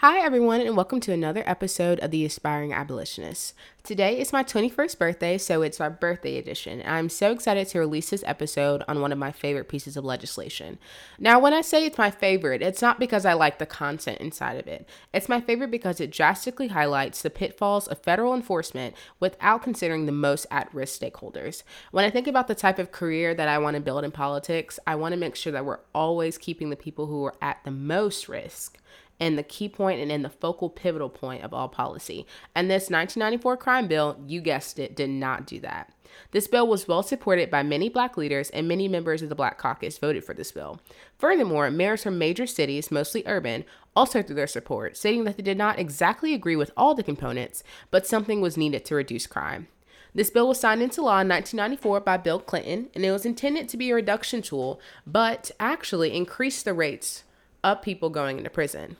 Hi, everyone, and welcome to another episode of The Aspiring Abolitionist. Today is my 21st birthday, so it's our birthday edition. I'm so excited to release this episode on one of my favorite pieces of legislation. Now, when I say it's my favorite, it's not because I like the content inside of it. It's my favorite because it drastically highlights the pitfalls of federal enforcement without considering the most at risk stakeholders. When I think about the type of career that I want to build in politics, I want to make sure that we're always keeping the people who are at the most risk and the key point and in the focal pivotal point of all policy. And this 1994 crime bill, you guessed it, did not do that. This bill was well supported by many black leaders, and many members of the Black Caucus voted for this bill. Furthermore, mayors from major cities, mostly urban, also threw their support, stating that they did not exactly agree with all the components, but something was needed to reduce crime. This bill was signed into law in 1994 by Bill Clinton, and it was intended to be a reduction tool, but actually increased the rates of people going into prison.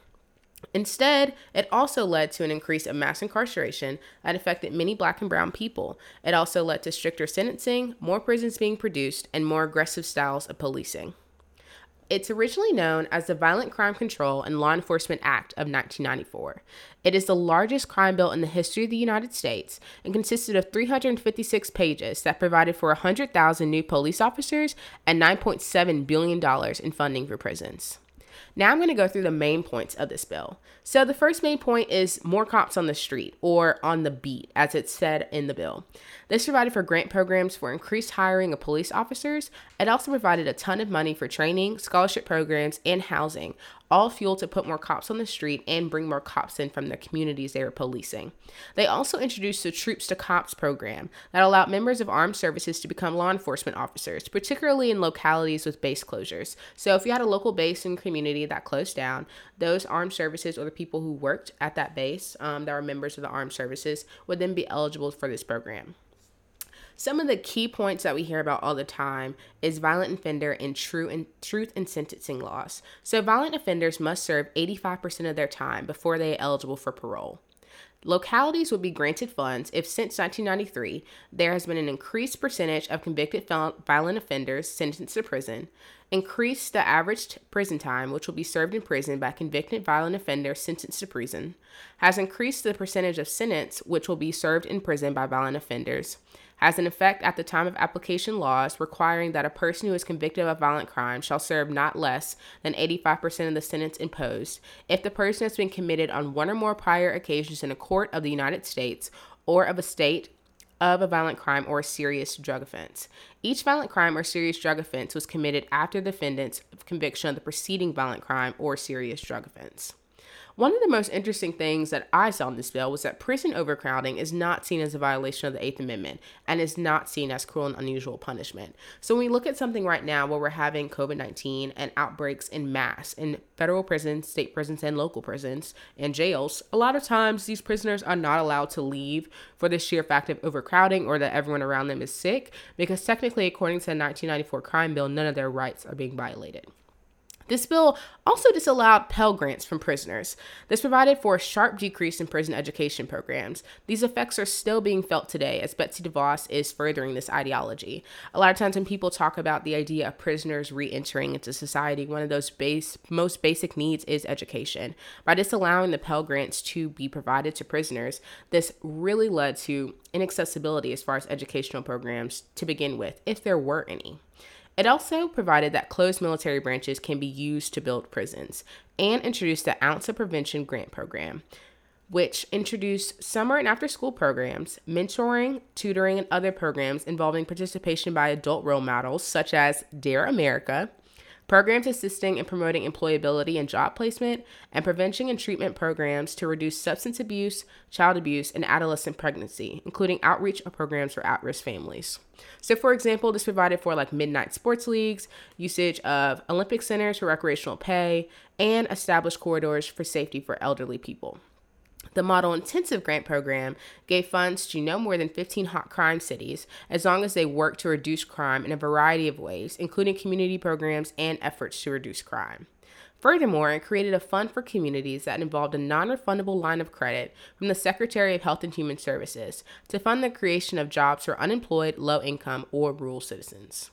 Instead, it also led to an increase of mass incarceration that affected many black and brown people. It also led to stricter sentencing, more prisons being produced, and more aggressive styles of policing. It's originally known as the Violent Crime Control and Law Enforcement Act of 1994. It is the largest crime bill in the history of the United States and consisted of 356 pages that provided for 100,000 new police officers and $9.7 billion in funding for prisons. Now I'm going to go through the main points of this bill. So the first main point is more cops on the street or on the beat, as it's said in the bill. This provided for grant programs for increased hiring of police officers. It also provided a ton of money for training, scholarship programs, and housing, all fuel to put more cops on the street and bring more cops in from the communities they were policing. They also introduced the Troops to Cops program that allowed members of armed services to become law enforcement officers, particularly in localities with base closures. So if you had a local base and community that closed down, those armed services or the people who worked at that base um, that were members of the armed services would then be eligible for this program. Some of the key points that we hear about all the time is violent offender and true and truth in sentencing laws. So violent offenders must serve 85% of their time before they are eligible for parole. Localities would be granted funds if since 1993 there has been an increased percentage of convicted violent offenders sentenced to prison, increased the average prison time which will be served in prison by convicted violent offenders sentenced to prison, has increased the percentage of sentence which will be served in prison by violent offenders, has an effect at the time of application laws requiring that a person who is convicted of a violent crime shall serve not less than 85% of the sentence imposed if the person has been committed on one or more prior occasions in a court of the United States or of a state of a violent crime or a serious drug offense. Each violent crime or serious drug offense was committed after the defendant's conviction of the preceding violent crime or serious drug offense. One of the most interesting things that I saw in this bill was that prison overcrowding is not seen as a violation of the Eighth Amendment and is not seen as cruel and unusual punishment. So when we look at something right now where we're having COVID 19 and outbreaks in mass in federal prisons, state prisons, and local prisons and jails, a lot of times these prisoners are not allowed to leave for the sheer fact of overcrowding or that everyone around them is sick because technically, according to the 1994 crime bill, none of their rights are being violated. This bill also disallowed Pell Grants from prisoners. This provided for a sharp decrease in prison education programs. These effects are still being felt today as Betsy DeVos is furthering this ideology. A lot of times when people talk about the idea of prisoners re-entering into society, one of those base most basic needs is education. By disallowing the Pell Grants to be provided to prisoners, this really led to inaccessibility as far as educational programs to begin with, if there were any. It also provided that closed military branches can be used to build prisons and introduced the Ounce of Prevention Grant Program, which introduced summer and after school programs, mentoring, tutoring, and other programs involving participation by adult role models such as D.A.R.E. America, programs assisting in promoting employability and job placement, and prevention and treatment programs to reduce substance abuse, child abuse, and adolescent pregnancy, including outreach programs for at risk families. So, for example, this provided for like midnight sports leagues, usage of Olympic centers for recreational pay, and established corridors for safety for elderly people. The Model Intensive Grant Program gave funds to no more than 15 hot crime cities as long as they worked to reduce crime in a variety of ways, including community programs and efforts to reduce crime. Furthermore, it created a fund for communities that involved a non refundable line of credit from the Secretary of Health and Human Services to fund the creation of jobs for unemployed, low income, or rural citizens.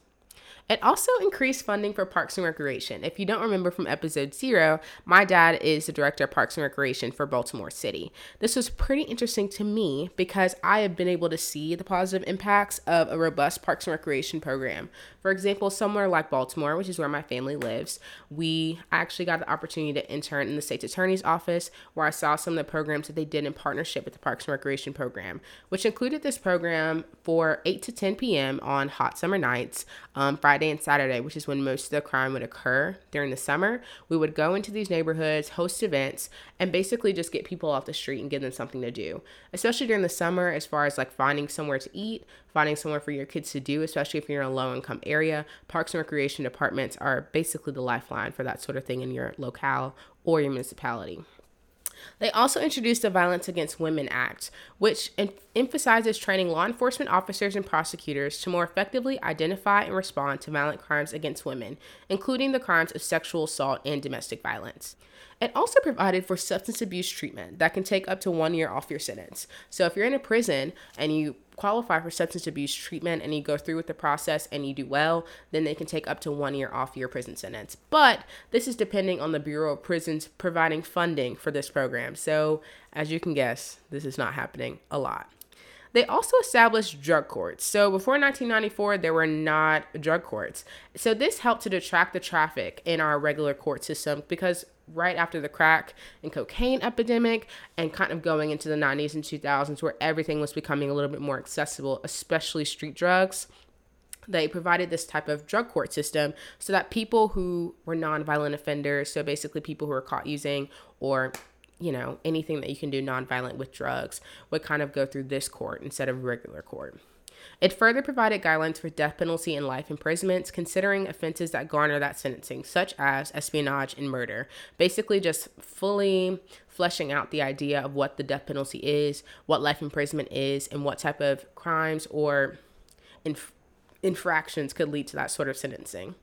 It also increased funding for Parks and Recreation. If you don't remember from episode zero, my dad is the director of Parks and Recreation for Baltimore City. This was pretty interesting to me because I have been able to see the positive impacts of a robust Parks and Recreation program. For example, somewhere like Baltimore, which is where my family lives, we actually got the opportunity to intern in the state's attorney's office where I saw some of the programs that they did in partnership with the Parks and Recreation program, which included this program for 8 to 10 p.m. on hot summer nights, um, Friday and Saturday, which is when most of the crime would occur during the summer. We would go into these neighborhoods, host events, and basically just get people off the street and give them something to do, especially during the summer, as far as like finding somewhere to eat, finding somewhere for your kids to do, especially if you're in a low income area. Parks and recreation departments are basically the lifeline for that sort of thing in your locale or your municipality. They also introduced the Violence Against Women Act, which em- emphasizes training law enforcement officers and prosecutors to more effectively identify and respond to violent crimes against women, including the crimes of sexual assault and domestic violence. It also provided for substance abuse treatment that can take up to one year off your sentence. So if you're in a prison and you qualify for substance abuse treatment and you go through with the process and you do well, then they can take up to one year off your prison sentence. But this is depending on the Bureau of Prisons providing funding for this program. So as you can guess, this is not happening a lot. They also established drug courts. So before 1994, there were not drug courts. So this helped to detract the traffic in our regular court system because right after the crack and cocaine epidemic and kind of going into the 90s and 2000s where everything was becoming a little bit more accessible, especially street drugs. They provided this type of drug court system so that people who were nonviolent offenders, so basically people who were caught using or you know, anything that you can do nonviolent with drugs would kind of go through this court instead of regular court. It further provided guidelines for death penalty and life imprisonments, considering offenses that garner that sentencing, such as espionage and murder. Basically, just fully fleshing out the idea of what the death penalty is, what life imprisonment is, and what type of crimes or inf- infractions could lead to that sort of sentencing.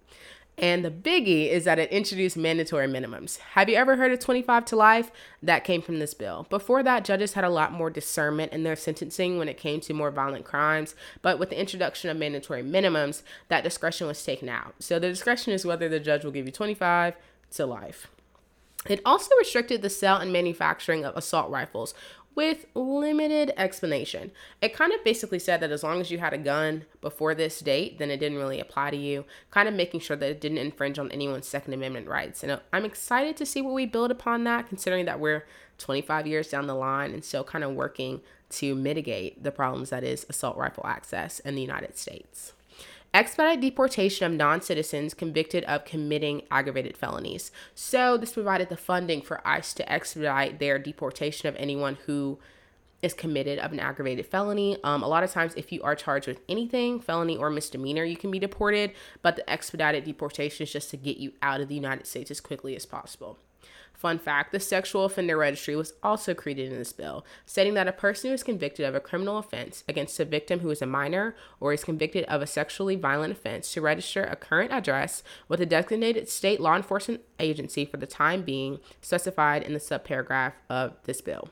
And the biggie is that it introduced mandatory minimums. Have you ever heard of 25 to life? That came from this bill. Before that, judges had a lot more discernment in their sentencing when it came to more violent crimes. But with the introduction of mandatory minimums, that discretion was taken out. So the discretion is whether the judge will give you 25 to life. It also restricted the sale and manufacturing of assault rifles, with limited explanation. It kind of basically said that as long as you had a gun before this date, then it didn't really apply to you, kind of making sure that it didn't infringe on anyone's Second Amendment rights. And uh, I'm excited to see what we build upon that, considering that we're 25 years down the line and still kind of working to mitigate the problems that is assault rifle access in the United States expedite deportation of non citizens convicted of committing aggravated felonies. So, this provided the funding for ICE to expedite their deportation of anyone who is committed of an aggravated felony. Um, a lot of times, if you are charged with anything, felony or misdemeanor, you can be deported, but the expedited deportation is just to get you out of the United States as quickly as possible. Fun fact the sexual offender registry was also created in this bill, stating that a person who is convicted of a criminal offense against a victim who is a minor or is convicted of a sexually violent offense to register a current address with a designated state law enforcement agency for the time being specified in the subparagraph of this bill.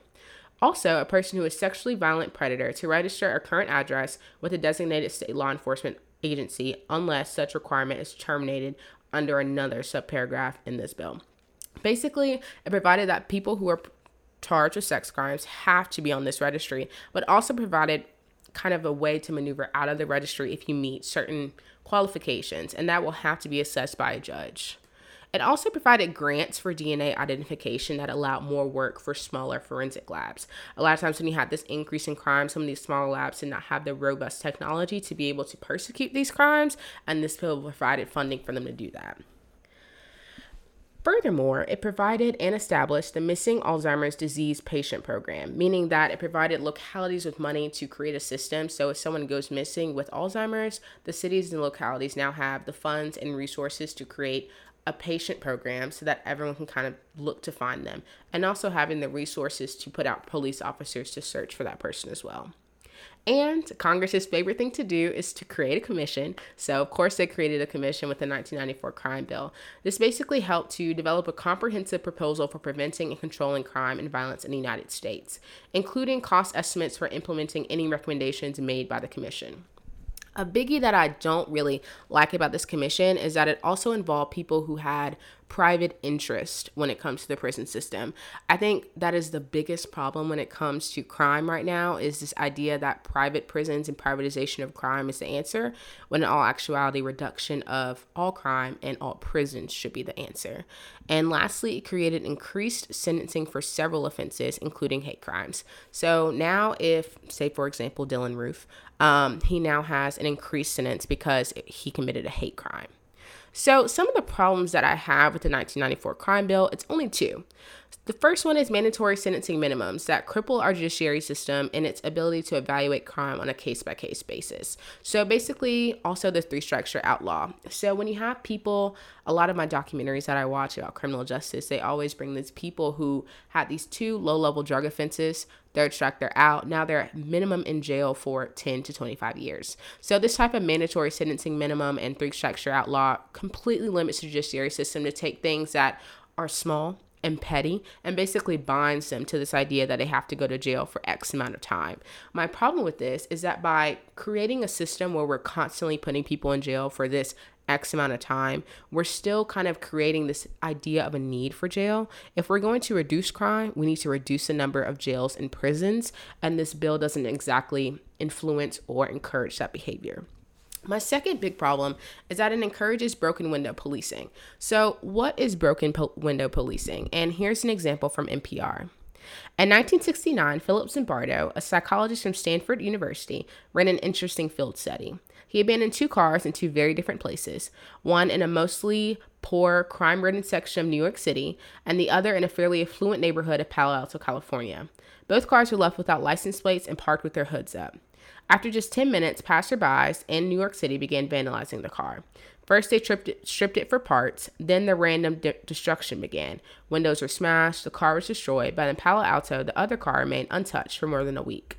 Also, a person who is sexually violent predator to register a current address with a designated state law enforcement agency unless such requirement is terminated under another subparagraph in this bill. Basically, it provided that people who are charged with sex crimes have to be on this registry, but also provided kind of a way to maneuver out of the registry if you meet certain qualifications, and that will have to be assessed by a judge. It also provided grants for DNA identification that allowed more work for smaller forensic labs. A lot of times, when you have this increase in crime, some of these smaller labs did not have the robust technology to be able to prosecute these crimes, and this bill provided funding for them to do that. Furthermore, it provided and established the Missing Alzheimer's Disease Patient Program, meaning that it provided localities with money to create a system. So, if someone goes missing with Alzheimer's, the cities and localities now have the funds and resources to create a patient program so that everyone can kind of look to find them, and also having the resources to put out police officers to search for that person as well. And Congress's favorite thing to do is to create a commission. So, of course, they created a commission with the 1994 crime bill. This basically helped to develop a comprehensive proposal for preventing and controlling crime and violence in the United States, including cost estimates for implementing any recommendations made by the commission. A biggie that I don't really like about this commission is that it also involved people who had private interest when it comes to the prison system. I think that is the biggest problem when it comes to crime right now is this idea that private prisons and privatization of crime is the answer, when in all actuality reduction of all crime and all prisons should be the answer. And lastly, it created increased sentencing for several offenses including hate crimes. So now if say for example Dylann Roof, um, he now has an increased sentence because he committed a hate crime. So, some of the problems that I have with the 1994 crime bill, it's only two. The first one is mandatory sentencing minimums that cripple our judiciary system and its ability to evaluate crime on a case by case basis. So basically, also the three strikes are outlaw. So when you have people, a lot of my documentaries that I watch about criminal justice, they always bring these people who had these two low level drug offenses. Strike, they're out. Now they're minimum in jail for 10 to 25 years. So this type of mandatory sentencing minimum and three strikes are outlaw completely limits the judiciary system to take things that are small and petty and basically binds them to this idea that they have to go to jail for X amount of time. My problem with this is that by creating a system where we're constantly putting people in jail for this X amount of time, we're still kind of creating this idea of a need for jail. If we're going to reduce crime, we need to reduce the number of jails and prisons, and this bill doesn't exactly influence or encourage that behavior. My second big problem is that it encourages broken window policing. So, what is broken po- window policing? And here's an example from NPR. In 1969, Philip Zimbardo, a psychologist from Stanford University, ran an interesting field study. He abandoned two cars in two very different places, one in a mostly poor, crime ridden section of New York City, and the other in a fairly affluent neighborhood of Palo Alto, California. Both cars were left without license plates and parked with their hoods up. After just 10 minutes, passerbys in New York City began vandalizing the car. First, they stripped it, stripped it for parts, then the random de- destruction began. Windows were smashed, the car was destroyed, but in Palo Alto, the other car remained untouched for more than a week.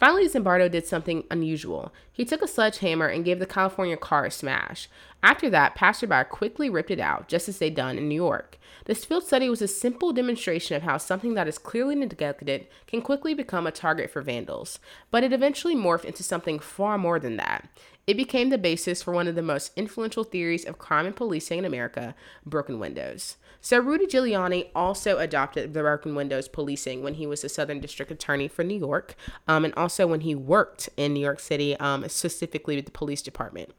Finally, Zimbardo did something unusual. He took a sledgehammer and gave the California car a smash. After that, passerby quickly ripped it out, just as they'd done in New York. This field study was a simple demonstration of how something that is clearly neglected can quickly become a target for vandals. But it eventually morphed into something far more than that. It became the basis for one of the most influential theories of crime and policing in America broken windows. So, Rudy Giuliani also adopted the broken windows policing when he was the Southern District Attorney for New York, um, and also when he worked in New York City, um, specifically with the police department.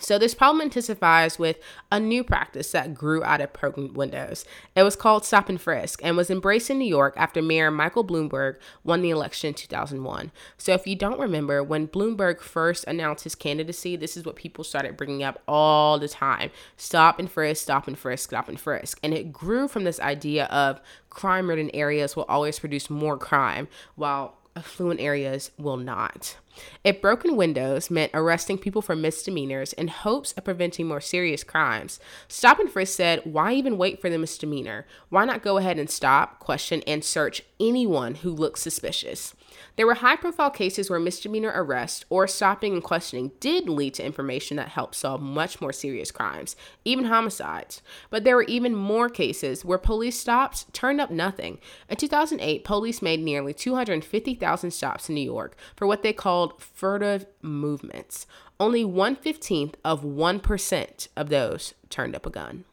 So, this problem intensifies with a new practice that grew out of broken windows. It was called stop and frisk and was embraced in New York after Mayor Michael Bloomberg won the election in 2001. So, if you don't remember, when Bloomberg first announced his candidacy, this is what people started bringing up all the time stop and frisk, stop and frisk, stop and frisk. And it grew from this idea of crime ridden areas will always produce more crime, while affluent areas will not. If broken windows meant arresting people for misdemeanors in hopes of preventing more serious crimes, Stop and Frisk said, why even wait for the misdemeanor? Why not go ahead and stop, question, and search anyone who looks suspicious? There were high profile cases where misdemeanor arrest or stopping and questioning did lead to information that helped solve much more serious crimes, even homicides. But there were even more cases where police stops turned up nothing. In 2008, police made nearly 250,000 stops in New York for what they called furtive movements. Only 115th of 1% of those turned up a gun.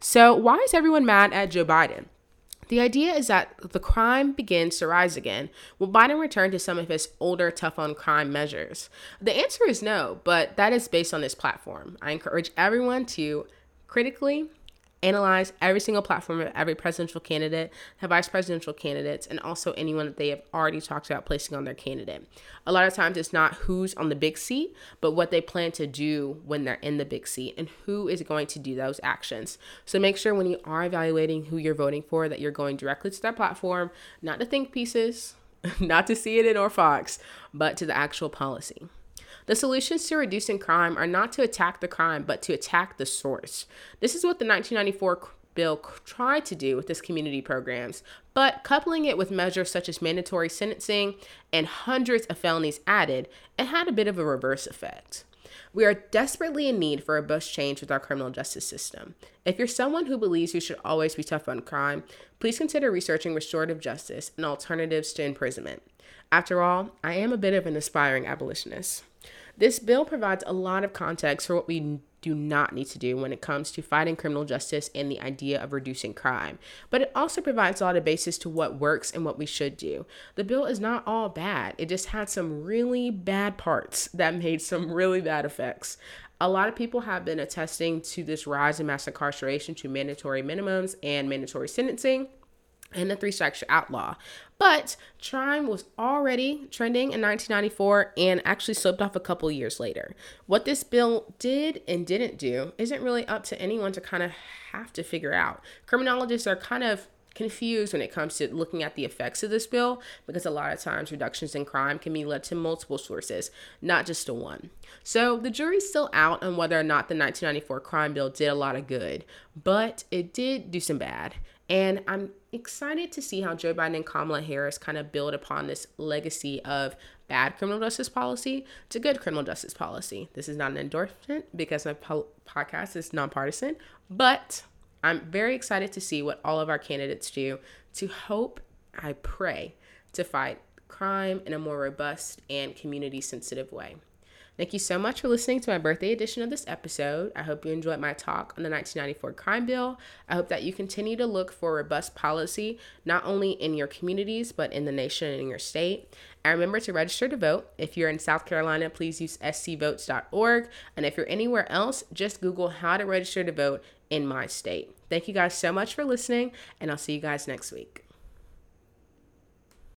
So, why is everyone mad at Joe Biden? The idea is that the crime begins to rise again. Will Biden return to some of his older tough on crime measures? The answer is no, but that is based on this platform. I encourage everyone to critically analyze every single platform of every presidential candidate, the vice presidential candidates, and also anyone that they have already talked about placing on their candidate. A lot of times it's not who's on the big seat, but what they plan to do when they're in the big seat and who is going to do those actions. So make sure when you are evaluating who you're voting for that you're going directly to that platform, not to think pieces, not to CNN or Fox, but to the actual policy. The solutions to reducing crime are not to attack the crime, but to attack the source. This is what the 1994 bill tried to do with this community programs, but coupling it with measures such as mandatory sentencing and hundreds of felonies added, it had a bit of a reverse effect. We are desperately in need for a bus change with our criminal justice system. If you're someone who believes you should always be tough on crime, please consider researching restorative justice and alternatives to imprisonment. After all, I am a bit of an aspiring abolitionist. This bill provides a lot of context for what we do not need to do when it comes to fighting criminal justice and the idea of reducing crime. But it also provides a lot of basis to what works and what we should do. The bill is not all bad, it just had some really bad parts that made some really bad effects. A lot of people have been attesting to this rise in mass incarceration to mandatory minimums and mandatory sentencing and the three strikes outlaw. But crime was already trending in 1994 and actually slipped off a couple years later. What this bill did and didn't do isn't really up to anyone to kind of have to figure out. Criminologists are kind of confused when it comes to looking at the effects of this bill because a lot of times reductions in crime can be led to multiple sources, not just to one. So the jury's still out on whether or not the 1994 crime bill did a lot of good, but it did do some bad. And I'm excited to see how Joe Biden and Kamala Harris kind of build upon this legacy of bad criminal justice policy to good criminal justice policy. This is not an endorsement because my po- podcast is nonpartisan, but I'm very excited to see what all of our candidates do to hope, I pray, to fight crime in a more robust and community sensitive way. Thank you so much for listening to my birthday edition of this episode. I hope you enjoyed my talk on the 1994 crime bill. I hope that you continue to look for robust policy, not only in your communities, but in the nation and in your state. And remember to register to vote. If you're in South Carolina, please use scvotes.org. And if you're anywhere else, just Google how to register to vote in my state. Thank you guys so much for listening, and I'll see you guys next week.